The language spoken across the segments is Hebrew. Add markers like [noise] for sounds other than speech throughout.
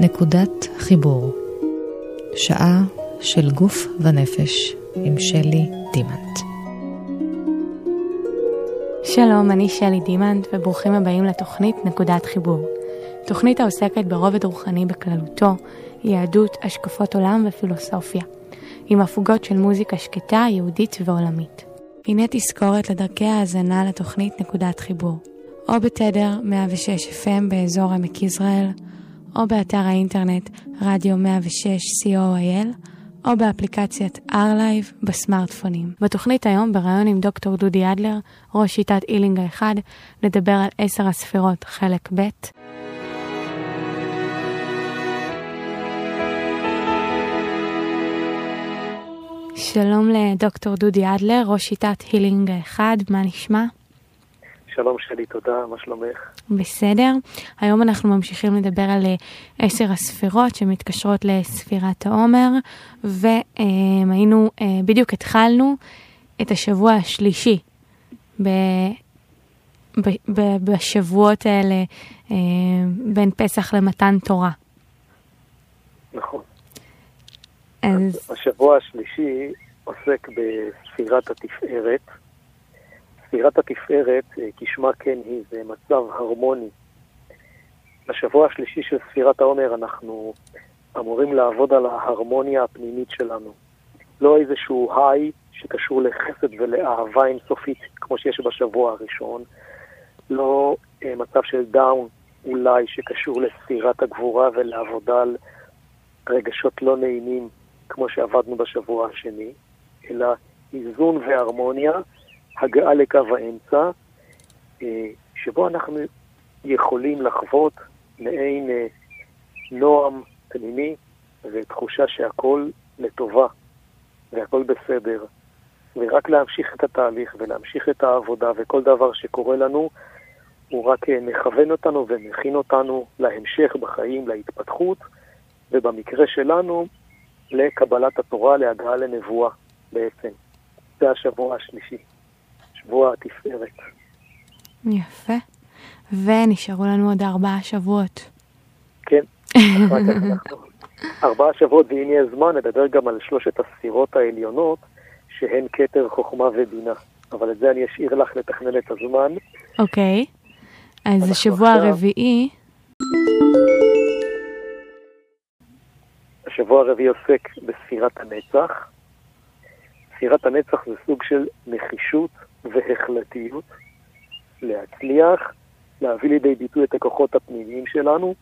נקודת חיבור. שעה של גוף ונפש עם שלי דימנט. שלום, אני שלי דימנט וברוכים הבאים לתוכנית נקודת חיבור. תוכנית העוסקת ברובד רוחני בכללותו, יהדות, השקפות עולם ופילוסופיה, עם הפוגות של מוזיקה שקטה, יהודית ועולמית. הנה תזכורת לדרכי ההאזנה לתוכנית נקודת חיבור, או בתדר 106 FM באזור עמק יזרעאל, או באתר האינטרנט רדיו 106 co.il, או באפליקציית R-Live בסמארטפונים. בתוכנית היום, בריאיון עם דוקטור דודי אדלר, ראש שיטת אילינג האחד, נדבר על עשר הספירות, חלק ב'. שלום לדוקטור דודי אדלר, ראש שיטת הילינג האחד, מה נשמע? שלום שלי, תודה, מה שלומך? בסדר. היום אנחנו ממשיכים לדבר על אה, עשר הספירות שמתקשרות לספירת העומר, והיינו, אה, בדיוק התחלנו את השבוע השלישי ב, ב, ב, בשבועות האלה אה, בין פסח למתן תורה. נכון. אז... השבוע השלישי עוסק בספירת התפארת. ספירת התפארת, אה, כשמה כן היא, זה מצב הרמוני. בשבוע השלישי של ספירת העומר אנחנו אמורים לעבוד על ההרמוניה הפנימית שלנו. לא איזשהו היי שקשור לחסד ולאהבה אינסופית, כמו שיש בשבוע הראשון. לא אה, מצב של דאון, אולי, שקשור לספירת הגבורה ולעבודה על רגשות לא נעימים, כמו שעבדנו בשבוע השני, אלא איזון והרמוניה, הגעה לקו האמצע, אה, שבו אנחנו יכולים לחוות מעין אה, נועם פנימי ותחושה שהכל לטובה והכל בסדר, ורק להמשיך את התהליך ולהמשיך את העבודה וכל דבר שקורה לנו, הוא רק אה, מכוון אותנו ומכין אותנו להמשך בחיים, להתפתחות, ובמקרה שלנו, לקבלת התורה, להגעה לנבואה בעצם. זה השבוע השלישי, שבוע התפארת. יפה. ונשארו לנו עוד ארבעה שבועות. כן, ארבעה שבועות, ואם יהיה זמן, נדבר גם על שלושת הספירות העליונות, שהן כתר, חוכמה ובינה. אבל את זה אני אשאיר לך לתכנן את הזמן. אוקיי. אז השבוע הרביעי... השבוע הרביעי עוסק בספירת הנצח. ספירת הנצח זה סוג של נחישות והחלטיות להצליח, להביא לידי ביטוי את הכוחות הפנימיים שלנו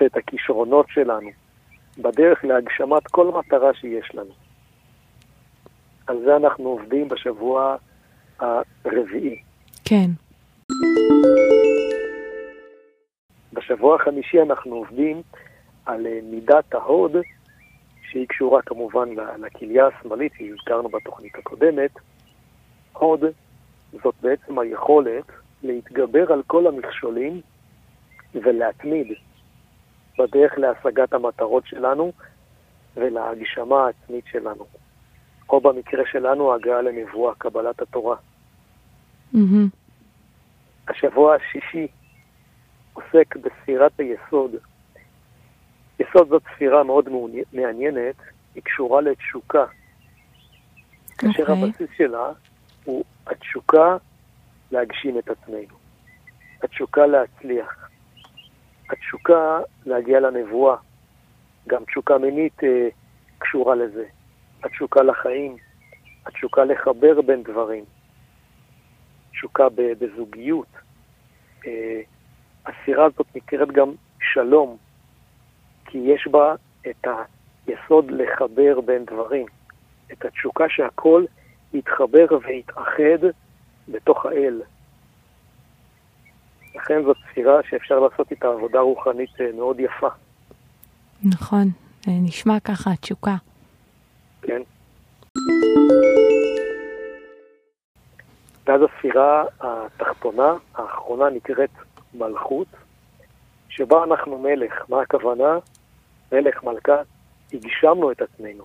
ואת הכישרונות שלנו בדרך להגשמת כל מטרה שיש לנו. על זה אנחנו עובדים בשבוע הרביעי. כן. בשבוע החמישי אנחנו עובדים על אה, מידת ההוד, שהיא קשורה כמובן לכליה השמאלית, שהזכרנו בתוכנית הקודמת. הוד זאת בעצם היכולת להתגבר על כל המכשולים ולהתמיד בדרך להשגת המטרות שלנו ולהגשמה העצמית שלנו. או במקרה שלנו, הגעה לנבואה, קבלת התורה. Mm-hmm. השבוע השישי עוסק בספירת היסוד. יסוד זאת ספירה מאוד מעניינת, היא קשורה לתשוקה. Okay. כאשר אוקיי. הבסיס שלה הוא התשוקה להגשים את עצמנו, התשוקה להצליח, התשוקה להגיע לנבואה, גם תשוקה מינית אה, קשורה לזה, התשוקה לחיים, התשוקה לחבר בין דברים, תשוקה בזוגיות. אה, הספירה הזאת נקראת גם שלום, כי יש בה את היסוד לחבר בין דברים, את התשוקה שהכל יתחבר ויתאחד בתוך האל. לכן זאת ספירה שאפשר לעשות איתה עבודה רוחנית אה, מאוד יפה. נכון, נשמע ככה, תשוקה. כן. ואז הספירה התחתונה, האחרונה, נקראת מלכות, שבה אנחנו מלך. מה הכוונה? מלך מלכה, הגשמנו את עצמנו.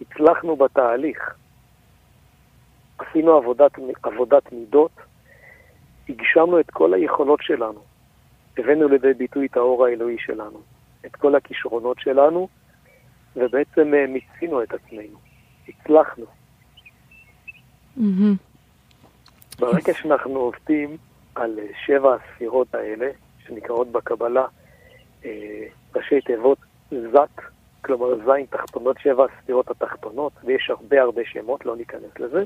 הצלחנו בתהליך. עשינו עבודת, עבודת מידות, הגשמנו את כל היכולות שלנו. הבאנו לידי ביטוי את האור האלוהי שלנו. את כל הכישרונות שלנו, ובעצם אה, מיצינו את עצמנו, הצלחנו. Mm-hmm. ברגע שאנחנו עובדים על אה, שבע הספירות האלה, שנקראות בקבלה אה, ראשי תיבות זת, כלומר זין תחתונות, שבע הספירות התחתונות, ויש הרבה הרבה שמות, לא ניכנס לזה.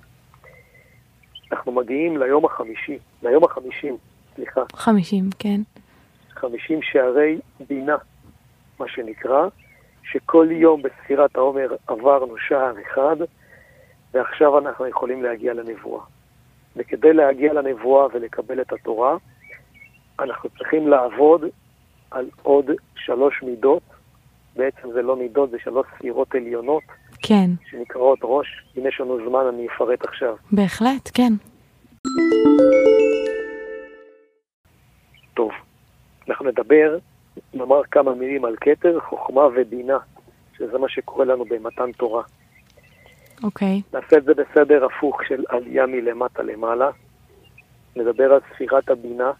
אנחנו מגיעים ליום החמישי, ליום החמישים, סליחה. חמישים, כן. חמישים שערי בינה, מה שנקרא, שכל יום בספירת העומר עברנו שער אחד, ועכשיו אנחנו יכולים להגיע לנבואה. וכדי להגיע לנבואה ולקבל את התורה, אנחנו צריכים לעבוד על עוד שלוש מידות, בעצם זה לא מידות, זה שלוש ספירות עליונות. כן. שנקראות ראש. אם יש לנו זמן, אני אפרט עכשיו. בהחלט, כן. טוב, אנחנו נדבר, נאמר כמה מילים על כתר, חוכמה ובינה, שזה מה שקורה לנו במתן תורה. אוקיי. Okay. נעשה את זה בסדר הפוך של עלייה מלמטה למעלה. נדבר על ספירת הבינה,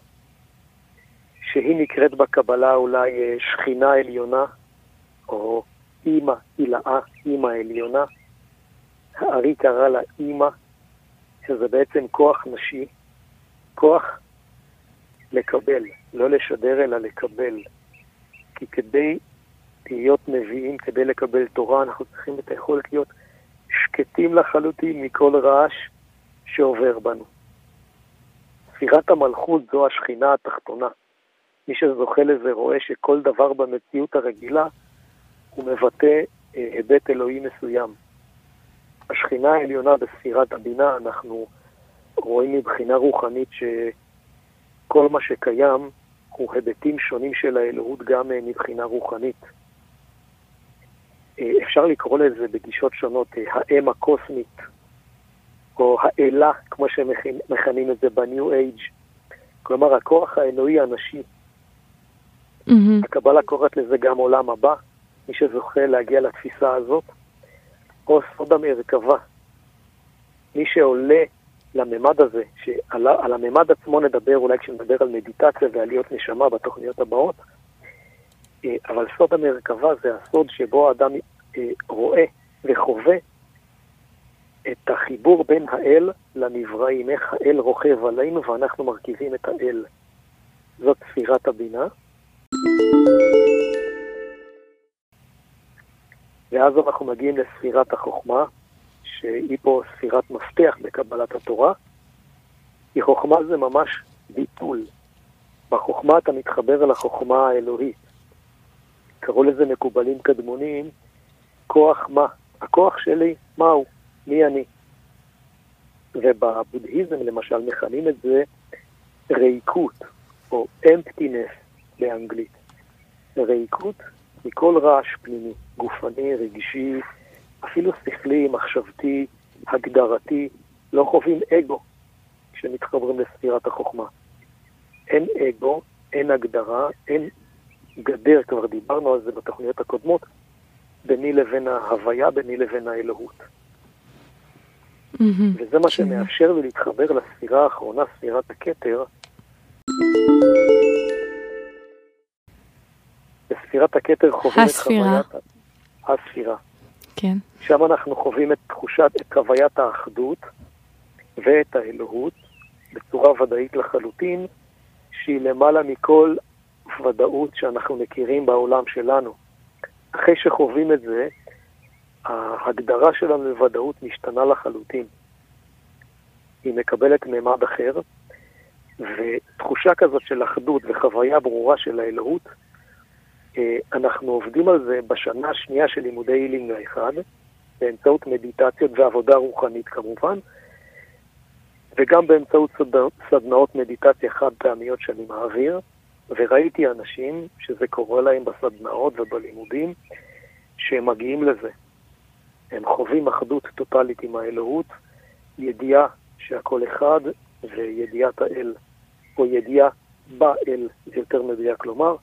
שהיא נקראת בקבלה אולי אה, שכינה עליונה, או אימא הילאה, אימא עליונה. הארי קרא לה אימא, שזה בעצם כוח נשי, כוח לקבל, לא לשדר אלא לקבל. כי כדי להיות נביאים, כדי לקבל תורה, אנחנו צריכים את היכולת להיות שקטים לחלוטין מכל רעש שעובר בנו. ספירת המלכות זו השכינה התחתונה. מי שזוכה לזה רואה שכל דבר במציאות הרגילה הוא מבטא אה, היבט אלוהי מסוים. השכינה העליונה בספירת הבינה, אנחנו רואים מבחינה רוחנית שכל מה שקיים הוא היבטים שונים של האלוהות גם אה, מבחינה רוחנית. אה, אפשר לקרוא לזה בגישות שונות האם הקוסמית, או האלה, כמו שמכנים את זה בניו אייג', כלומר הכוח האלוהי הנשי. Mm-hmm. הקבלה קוראת לזה גם עולם הבא, מי שזוכה להגיע לתפיסה הזאת, או סוד המרכבה. מי שעולה לממד הזה, שעל הממד עצמו נדבר אולי כשנדבר על מדיטציה ועליות נשמה בתוכניות הבאות, אה, אבל סוד המרכבה זה הסוד שבו האדם אה, רואה וחווה את החיבור בין האל לנבראים, איך האל רוכב עלינו ואנחנו מרכיבים את האל. זאת ספירת הבינה. ואז אנחנו מגיעים לספירת החוכמה, שהיא פה ספירת מפתח בקבלת התורה. כי חוכמה זה ממש ביטול. בחוכמה אתה מתחבר אל החוכמה האלוהית. קראו לזה מקובלים קדמונים, כוח מה? הכוח שלי, מהו? מי אני? ובבודהיזם למשל מכנים את זה ריקות, או emptiness באנגלית. ריקות מכל רעש פנימי, גופני, רגשי, אפילו שכלי, מחשבתי, הגדרתי, לא חווים אגו כשמתחברים לספירת החוכמה. אין אגו, אין הגדרה, אין גדר, כבר דיברנו על זה בתוכניות הקודמות, ביני לבין ההוויה, ביני לבין האלוהות. Mm-hmm. וזה מה שמאפשר לי להתחבר לספירה האחרונה, ספירת הכתר. בספירת הכתר חווים הספירה. את חוויית... הספירה. כן. שם אנחנו חווים את תחושת, את חוויית האחדות ואת האלוהות בצורה ודאית לחלוטין, שהיא למעלה מכל ודאות שאנחנו מכירים בעולם שלנו. אחרי שחווים את זה, ההגדרה שלנו לוודאות משתנה לחלוטין. היא מקבלת מימד אחר, ותחושה כזאת של אחדות וחוויה ברורה של האלוהות, אנחנו עובדים על זה בשנה השנייה של לימודי הילינג האחד, באמצעות מדיטציות ועבודה רוחנית כמובן, וגם באמצעות סדנאות מדיטציה חד פעמיות שאני מעביר, וראיתי אנשים שזה קורה להם בסדנאות ובלימודים, שהם מגיעים לזה. הם חווים אחדות טוטאלית עם האלוהות, ידיעה שהכל אחד וידיעת האל, או ידיעה באל, יותר מדויק לומר,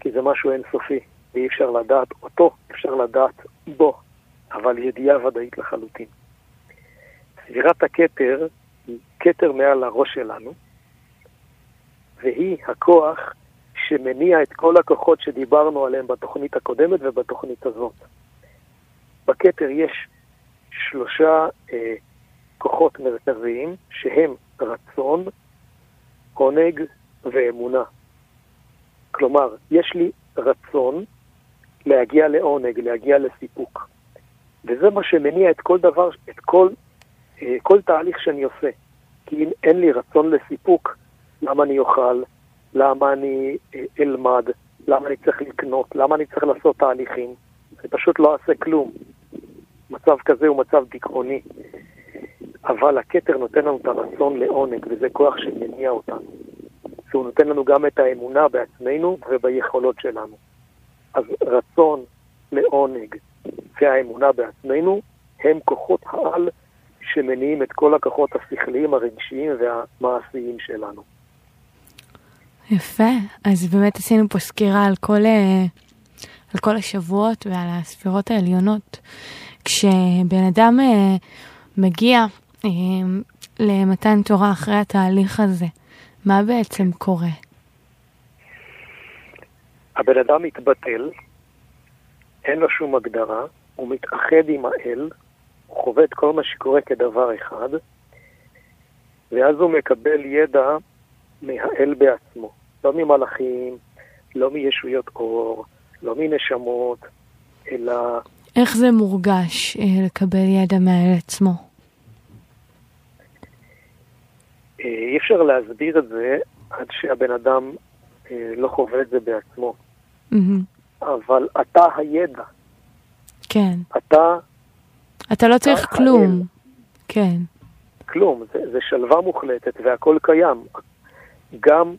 כי זה משהו אינסופי, ואי אפשר לדעת אותו, אפשר לדעת בו, אבל ידיעה ודאית לחלוטין. סבירת הכתר היא כתר מעל הראש שלנו, והיא הכוח שמניע את כל הכוחות שדיברנו עליהם בתוכנית הקודמת ובתוכנית הזאת. בכתר יש שלושה אה, כוחות מרכזיים שהם רצון, עונג ואמונה. כלומר, יש לי רצון להגיע לעונג, להגיע לסיפוק. וזה מה שמניע את כל דבר, את כל, אה, כל תהליך שאני עושה. כי אם אין לי רצון לסיפוק, למה אני אוכל? למה אני אה, אלמד? למה אני צריך לקנות? למה אני צריך לעשות תהליכים? זה פשוט לא עושה כלום. מצב כזה הוא מצב דיכאוני. אבל הכתר נותן לנו את הרצון לעונג, וזה כוח שמניע אותנו. שהוא נותן לנו גם את האמונה בעצמנו וביכולות שלנו. אז רצון לעונג והאמונה בעצמנו הם כוחות העל שמניעים את כל הכוחות השכליים, הרגשיים והמעשיים שלנו. יפה, אז באמת עשינו פה סקירה על כל, אה, על כל השבועות ועל הספירות העליונות. כשבן אדם אה, מגיע אה, למתן תורה אחרי התהליך הזה, מה בעצם קורה? הבן אדם מתבטל, אין לו שום הגדרה, הוא מתאחד עם האל, הוא חווה את כל מה שקורה כדבר אחד, ואז הוא מקבל ידע מהאל בעצמו. לא ממלאכים, לא מישויות אור, לא מנשמות, אלא... איך זה מורגש אה, לקבל ידע מהאל עצמו? אה, אי אפשר להסביר את זה עד שהבן אדם אה, לא חווה את זה בעצמו. Mm-hmm. אבל אתה הידע. כן. אתה... אתה לא צריך כלום. האל. כן. כלום, זה, זה שלווה מוחלטת והכל קיים. גם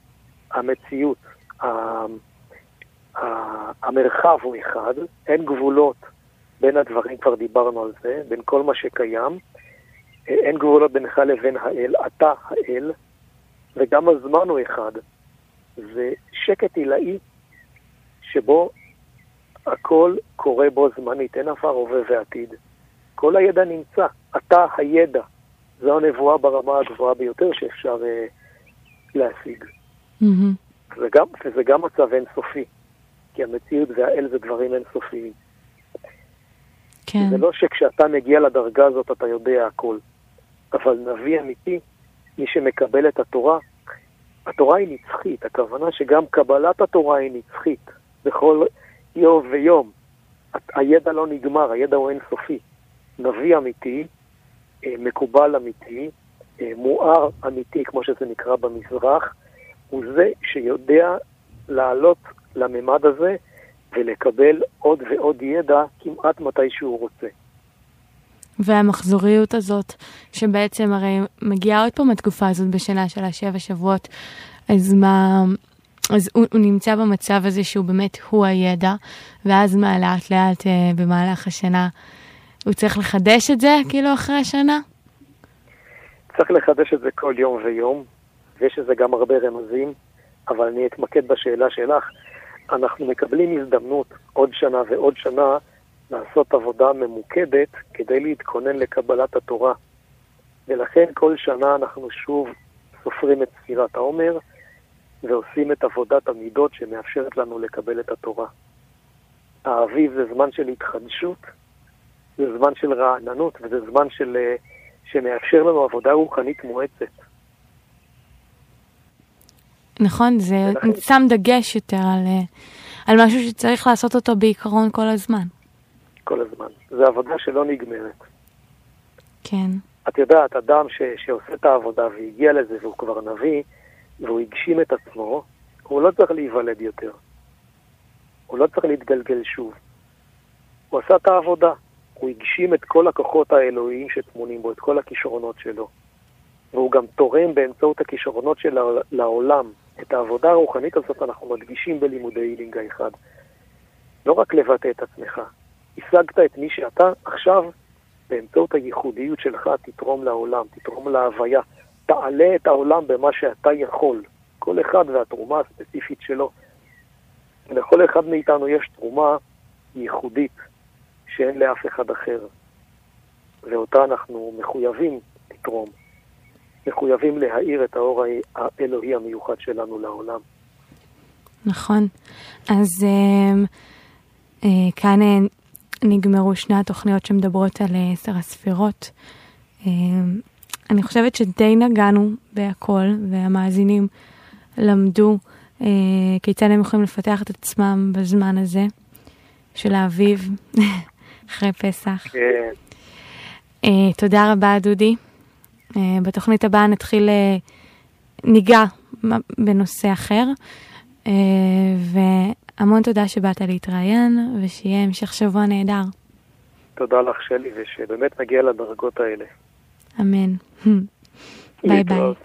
המציאות, המרחב הוא אחד, אין גבולות בין הדברים, כבר דיברנו על זה, בין כל מה שקיים. אין גבולות בינך לבין האל, אתה האל, וגם הזמן הוא אחד. זה שקט עילאי שבו הכל קורה בו זמנית, אין עבר, הווה ועתיד. כל הידע נמצא, אתה הידע. זו הנבואה ברמה הגבוהה ביותר שאפשר uh, להשיג. Mm-hmm. וגם, וזה גם מצב אינסופי, כי המציאות והאל זה דברים אינסופיים. כן. זה לא שכשאתה מגיע לדרגה הזאת אתה יודע הכל, אבל נביא אמיתי, מי שמקבל את התורה, התורה היא נצחית, הכוונה שגם קבלת התורה היא נצחית בכל יום ויום. הידע לא נגמר, הידע הוא אינסופי. נביא אמיתי, אה, מקובל אמיתי, אה, מואר אמיתי, כמו שזה נקרא במזרח, הוא זה שיודע לעלות לממד הזה ולקבל עוד ועוד ידע כמעט מתי שהוא רוצה. והמחזוריות הזאת, שבעצם הרי מגיעה עוד פעם התקופה הזאת בשנה של השבע שבועות, אז מה... אז הוא, הוא נמצא במצב הזה שהוא באמת, הוא הידע, ואז מה, לאט לאט אה, במהלך השנה, הוא צריך לחדש את זה, כאילו, אחרי השנה? צריך לחדש את זה כל יום ויום, ויש לזה גם הרבה רמזים, אבל אני אתמקד בשאלה שלך. אנחנו מקבלים הזדמנות עוד שנה ועוד שנה לעשות עבודה ממוקדת כדי להתכונן לקבלת התורה. ולכן כל שנה אנחנו שוב סופרים את ספירת העומר ועושים את עבודת המידות שמאפשרת לנו לקבל את התורה. האביב זה זמן של התחדשות, זה זמן של רעננות וזה זמן של, אה, שמאפשר לנו עבודה רוחנית מואצת. נכון, זה שם דגש יותר על, אה, על משהו שצריך לעשות אותו בעיקרון כל הזמן. כל הזמן. זו עבודה שלא נגמרת. כן. את יודעת, אדם ש, שעושה את העבודה והגיע לזה והוא כבר נביא, והוא הגשים את עצמו, הוא לא צריך להיוולד יותר. הוא לא צריך להתגלגל שוב. הוא עשה את העבודה. הוא הגשים את כל הכוחות האלוהיים שטמונים בו, את כל הכישרונות שלו. והוא גם תורם באמצעות הכישרונות שלו לעולם. את העבודה הרוחנית הזאת אנחנו מדגישים בלימודי הילינג האחד. לא רק לבטא את עצמך, השגת את מי שאתה עכשיו, באמצעות הייחודיות שלך תתרום לעולם, תתרום להוויה, תעלה את העולם במה שאתה יכול. כל אחד והתרומה הספציפית שלו. לכל אחד מאיתנו יש תרומה ייחודית שאין לאף אחד אחר, ואותה אנחנו מחויבים לתרום. מחויבים להאיר את האור האלוהי המיוחד שלנו לעולם. נכון. אז אה, אה, כאן אה, נגמרו שני התוכניות שמדברות על אה, עשר הספירות. אה, אני חושבת שדי נגענו בהכל, והמאזינים למדו אה, כיצד הם יכולים לפתח את עצמם בזמן הזה של האביב, [laughs] אחרי פסח. כן. תודה רבה, דודי. בתוכנית הבאה נתחיל, ניגע בנושא אחר, והמון תודה שבאת להתראיין, ושיהיה המשך שבוע נהדר. תודה לך, שלי, ושבאמת נגיע לדרגות האלה. אמן. [laughs] ביי ביי.